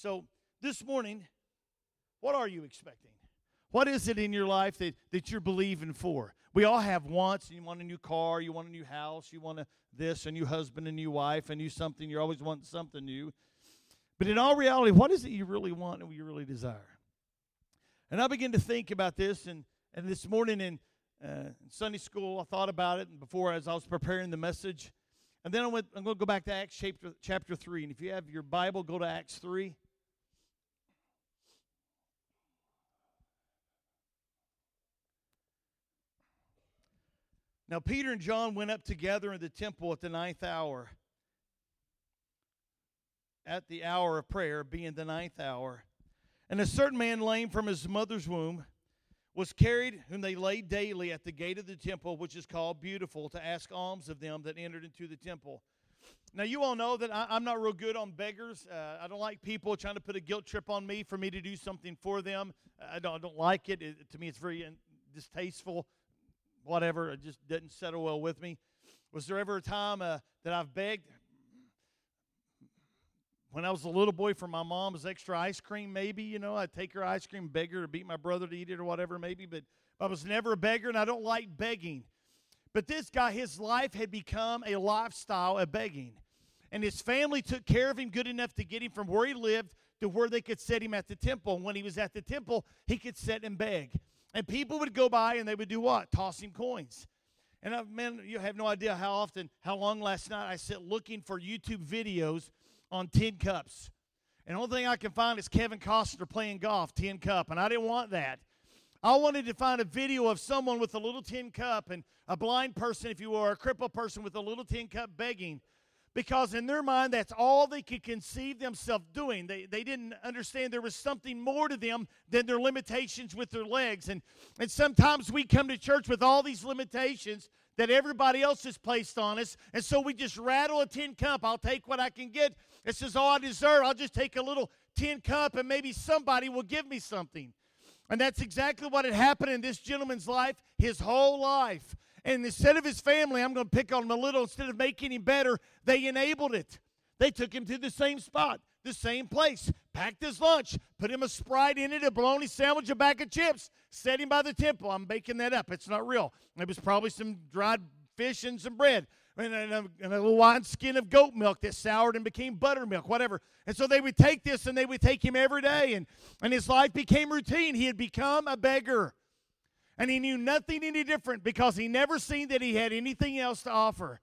So this morning, what are you expecting? What is it in your life that, that you're believing for? We all have wants. You want a new car, you want a new house, you want a this, a new husband, a new wife, a new something. You're always wanting something new. But in all reality, what is it you really want and what you really desire? And I began to think about this, and, and this morning in uh, Sunday school, I thought about it, and before as I was preparing the message. And then I went, I'm going to go back to Acts chapter, chapter 3. And if you have your Bible, go to Acts 3. Now, Peter and John went up together in the temple at the ninth hour, at the hour of prayer, being the ninth hour. And a certain man, lame from his mother's womb, was carried, whom they laid daily at the gate of the temple, which is called Beautiful, to ask alms of them that entered into the temple. Now, you all know that I, am not real good on beggars. Uh, I don't like people trying to put a guilt trip on me for me to do something for them. I don't, I don't like it. it. To me, it's very distasteful whatever. It just didn't settle well with me. Was there ever a time uh, that I've begged? When I was a little boy for my mom's extra ice cream, maybe, you know, I'd take her ice cream, beg her to beat my brother to eat it or whatever, maybe, but I was never a beggar and I don't like begging. But this guy, his life had become a lifestyle of begging. And his family took care of him good enough to get him from where he lived to where they could set him at the temple. And when he was at the temple, he could sit and beg. And people would go by and they would do what? Toss him coins. And I, man, you have no idea how often, how long last night I sit looking for YouTube videos on tin cups. And the only thing I can find is Kevin Costner playing golf, tin cup. And I didn't want that. I wanted to find a video of someone with a little tin cup and a blind person, if you were, a crippled person with a little tin cup begging because in their mind that's all they could conceive themselves doing. They, they didn't understand there was something more to them than their limitations with their legs. And, and sometimes we come to church with all these limitations that everybody else has placed on us. And so we just rattle a tin cup. I'll take what i can get. This is all i deserve. I'll just take a little tin cup and maybe somebody will give me something. And that's exactly what had happened in this gentleman's life his whole life and instead of his family, I'm going to pick on him a little, instead of making him better, they enabled it. They took him to the same spot, the same place, packed his lunch, put him a Sprite in it, a bologna sandwich, a bag of chips, set him by the temple. I'm making that up. It's not real. It was probably some dried fish and some bread. And a, and a, little wine skin of goat milk that soured and became buttermilk, whatever. And so they would take this and they would take him every day, and, and his life became routine. He had become a beggar and he knew nothing any different because he never seen that he had anything else to offer.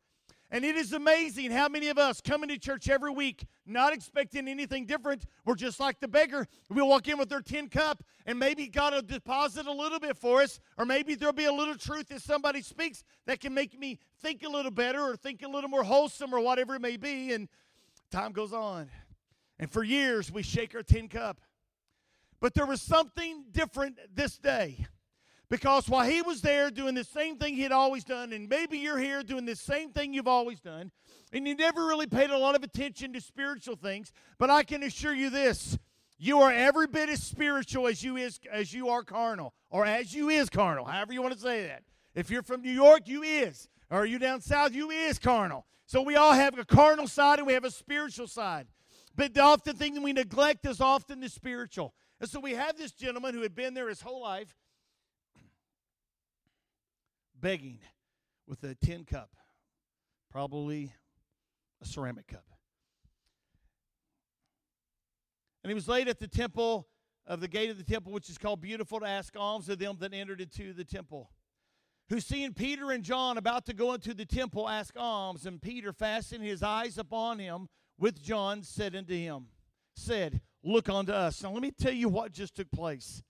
And it is amazing how many of us come into church every week not expecting anything different. We're just like the beggar. We walk in with our tin cup, and maybe God will deposit a little bit for us, or maybe there'll be a little truth that somebody speaks that can make me think a little better or think a little more wholesome or whatever it may be. And time goes on. And for years, we shake our tin cup. But there was something different this day. Because while he was there doing the same thing he'd always done, and maybe you're here doing the same thing you've always done, and you never really paid a lot of attention to spiritual things, but I can assure you this you are every bit as spiritual as you is as you are carnal, or as you is carnal, however you want to say that. If you're from New York, you is. Or you down south, you is carnal. So we all have a carnal side and we have a spiritual side. But the often thing that we neglect is often the spiritual. And so we have this gentleman who had been there his whole life begging with a tin cup, probably a ceramic cup. And he was laid at the temple of the gate of the temple, which is called Beautiful, to ask alms of them that entered into the temple. Who, seeing Peter and John about to go into the temple, ask alms, and Peter, fastening his eyes upon him with John, said unto him, said, Look unto us. Now, let me tell you what just took place.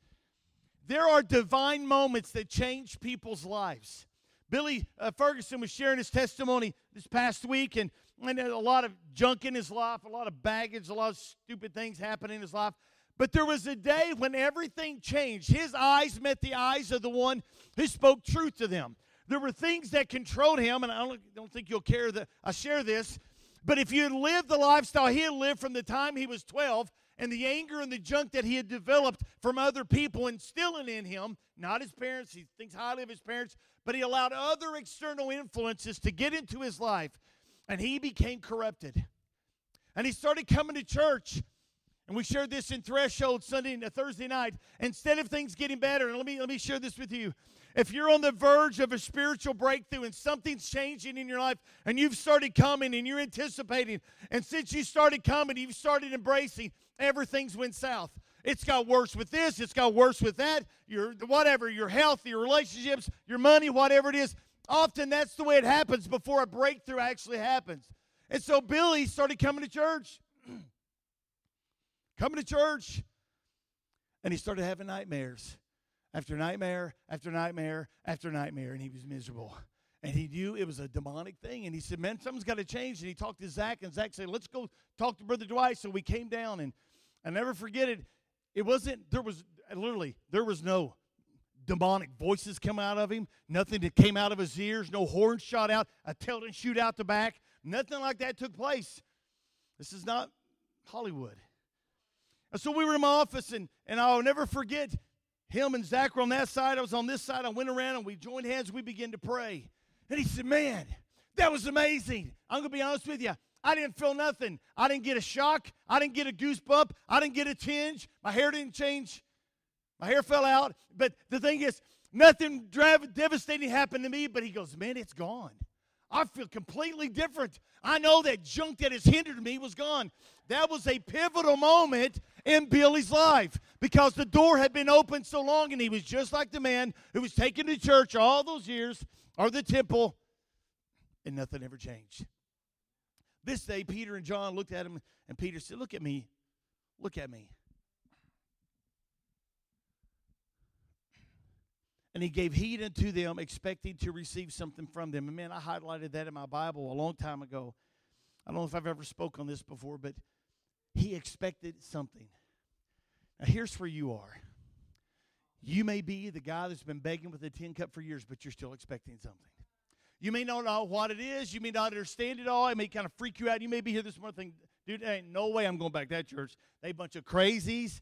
There are divine moments that change people's lives. Billy uh, Ferguson was sharing his testimony this past week, and, and a lot of junk in his life, a lot of baggage, a lot of stupid things happening in his life. But there was a day when everything changed. His eyes met the eyes of the one who spoke truth to them. There were things that controlled him, and I don't, don't think you'll care that I share this. But if you had lived the lifestyle he lived from the time he was 12 and the anger and the junk that he had developed from other people instilling in him, not his parents, he thinks highly of his parents, but he allowed other external influences to get into his life, and he became corrupted. And he started coming to church, And we shared this in Threshold Sunday and Thursday night. Instead of things getting better, and let me let me share this with you. If you're on the verge of a spiritual breakthrough and something's changing in your life and you've started coming and you're anticipating, and since you started coming, you've started embracing, everything's went south. It's got worse with this, it's got worse with that, your whatever, your health, your relationships, your money, whatever it is. Often that's the way it happens before a breakthrough actually happens. And so Billy started coming to church. coming to church. And he started having nightmares after nightmare after nightmare after nightmare, and he was miserable. And he knew it was a demonic thing. And he said, Man, something's got to change. And he talked to Zach, and Zach said, Let's go talk to Brother Dwight. So we came down, and I never forget it. It wasn't, there was literally, there was no demonic voices come out of him, nothing that came out of his ears, no horns shot out, a tail didn't shoot out the back. Nothing like that took place. This is not Hollywood. And so we were in my office, and, and I'll never forget him and Zach were on that side. I was on this side. I went around and we joined hands. We began to pray. And he said, Man, that was amazing. I'm going to be honest with you. I didn't feel nothing. I didn't get a shock. I didn't get a goosebump. I didn't get a tinge. My hair didn't change. My hair fell out. But the thing is, nothing devastating happened to me. But he goes, Man, it's gone. I feel completely different. I know that junk that has hindered me was gone. That was a pivotal moment in Billy's life because the door had been open so long and he was just like the man who was taken to church all those years or the temple and nothing ever changed. This day, Peter and John looked at him and Peter said, Look at me. Look at me. And he gave heed unto them, expecting to receive something from them. And man, I highlighted that in my Bible a long time ago. I don't know if I've ever spoke on this before, but he expected something. Now, here's where you are. You may be the guy that's been begging with a tin cup for years, but you're still expecting something. You may not know what it is. You may not understand it all. It may kind of freak you out. You may be here this morning dude, ain't no way I'm going back to that church. They bunch of crazies.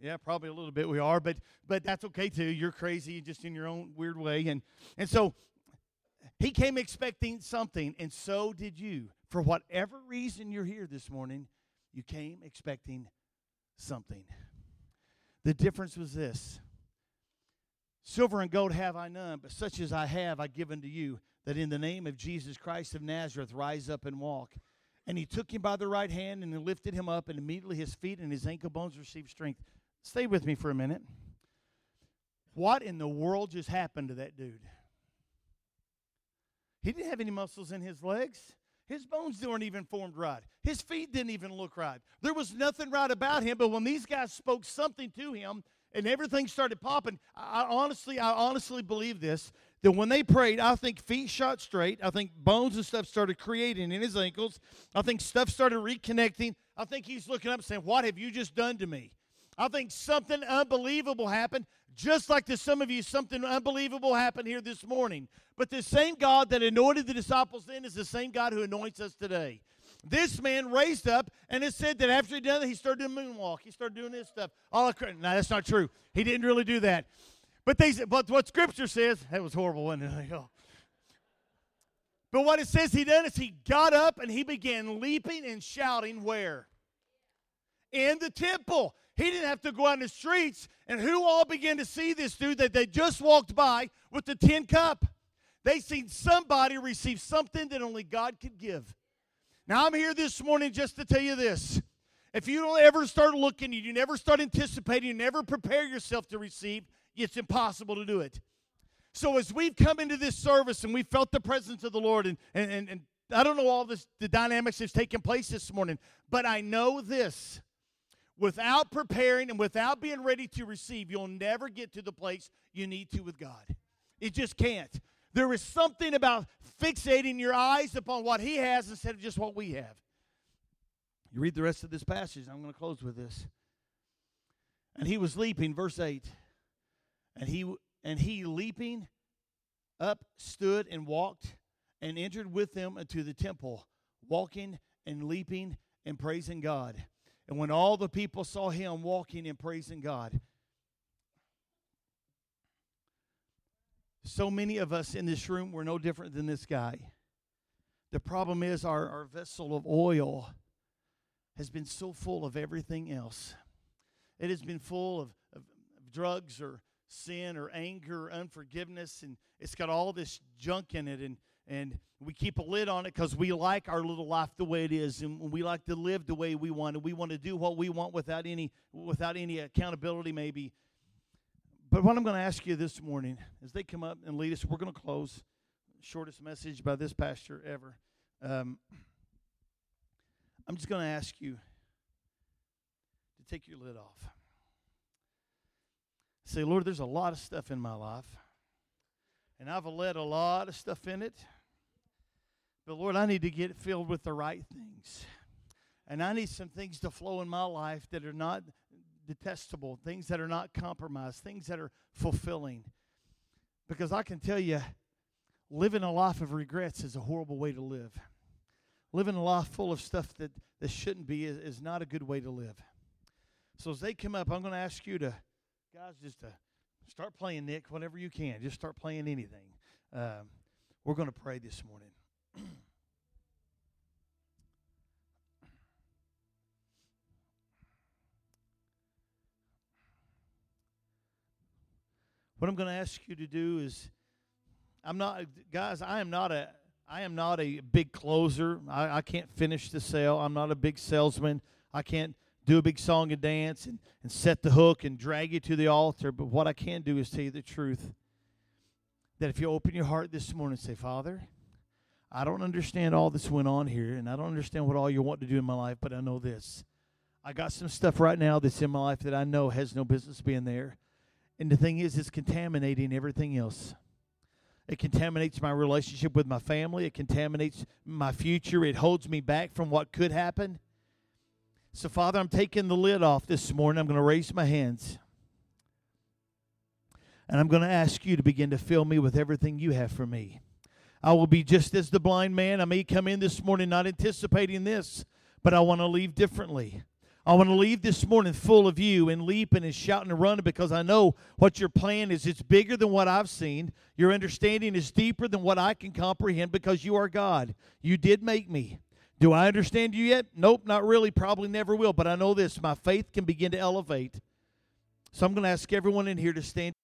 Yeah, probably a little bit we are, but but that's okay too. You're crazy just in your own weird way. And and so he came expecting something, and so did you. For whatever reason you're here this morning, you came expecting something. The difference was this Silver and gold have I none, but such as I have I give unto you, that in the name of Jesus Christ of Nazareth rise up and walk. And he took him by the right hand and lifted him up, and immediately his feet and his ankle bones received strength. Stay with me for a minute. What in the world just happened to that dude? He didn't have any muscles in his legs. His bones weren't even formed right. His feet didn't even look right. There was nothing right about him, but when these guys spoke something to him and everything started popping, I honestly, I honestly believe this that when they prayed, I think feet shot straight. I think bones and stuff started creating in his ankles. I think stuff started reconnecting. I think he's looking up saying, What have you just done to me? I think something unbelievable happened, just like to some of you, something unbelievable happened here this morning. But the same God that anointed the disciples then is the same God who anoints us today. This man raised up, and it said that after he done it, he started doing moonwalk. He started doing this stuff. All no, that's not true. He didn't really do that. But they, but what Scripture says, that was horrible, wasn't it? But what it says he done is he got up and he began leaping and shouting where? In the temple. He didn't have to go out in the streets. And who all began to see this dude that they just walked by with the tin cup? They seen somebody receive something that only God could give. Now I'm here this morning just to tell you this. If you don't ever start looking, you never start anticipating, you never prepare yourself to receive, it's impossible to do it. So as we've come into this service and we felt the presence of the Lord, and, and, and, and I don't know all this the dynamics that's taking place this morning, but I know this without preparing and without being ready to receive, you'll never get to the place you need to with God. It just can't. There is something about fixating your eyes upon what He has instead of just what we have. You read the rest of this passage, I'm going to close with this. And he was leaping, verse 8. And he and he leaping up stood and walked and entered with them into the temple, walking and leaping and praising God. And when all the people saw him walking and praising God, so many of us in this room were no different than this guy. The problem is our, our vessel of oil has been so full of everything else. It has been full of, of, of drugs or sin or anger or unforgiveness, and it's got all this junk in it. And, and we keep a lid on it because we like our little life the way it is, and we like to live the way we want, and we want to do what we want without any without any accountability, maybe. But what I'm going to ask you this morning, as they come up and lead us, we're going to close. Shortest message by this pastor ever. Um, I'm just going to ask you to take your lid off. Say, Lord, there's a lot of stuff in my life, and I've let a lot of stuff in it. But Lord, I need to get filled with the right things. And I need some things to flow in my life that are not detestable, things that are not compromised, things that are fulfilling. Because I can tell you, living a life of regrets is a horrible way to live. Living a life full of stuff that, that shouldn't be is, is not a good way to live. So as they come up, I'm going to ask you to, guys, just to start playing, Nick, whatever you can. Just start playing anything. Um, we're going to pray this morning. what I'm going to ask you to do is I'm not guys, I am not a I am not a big closer. I, I can't finish the sale. I'm not a big salesman. I can't do a big song and dance and, and set the hook and drag you to the altar. But what I can do is tell you the truth. That if you open your heart this morning and say, Father, I don't understand all this went on here, and I don't understand what all you want to do in my life, but I know this. I got some stuff right now that's in my life that I know has no business being there. And the thing is, it's contaminating everything else. It contaminates my relationship with my family. It contaminates my future. It holds me back from what could happen. So, Father, I'm taking the lid off this morning. I'm going to raise my hands. And I'm going to ask you to begin to fill me with everything you have for me. I will be just as the blind man. I may come in this morning not anticipating this, but I want to leave differently. I want to leave this morning full of you and leaping and shouting and running because I know what your plan is. It's bigger than what I've seen. Your understanding is deeper than what I can comprehend because you are God. You did make me. Do I understand you yet? Nope, not really. Probably never will. But I know this my faith can begin to elevate. So I'm going to ask everyone in here to stand.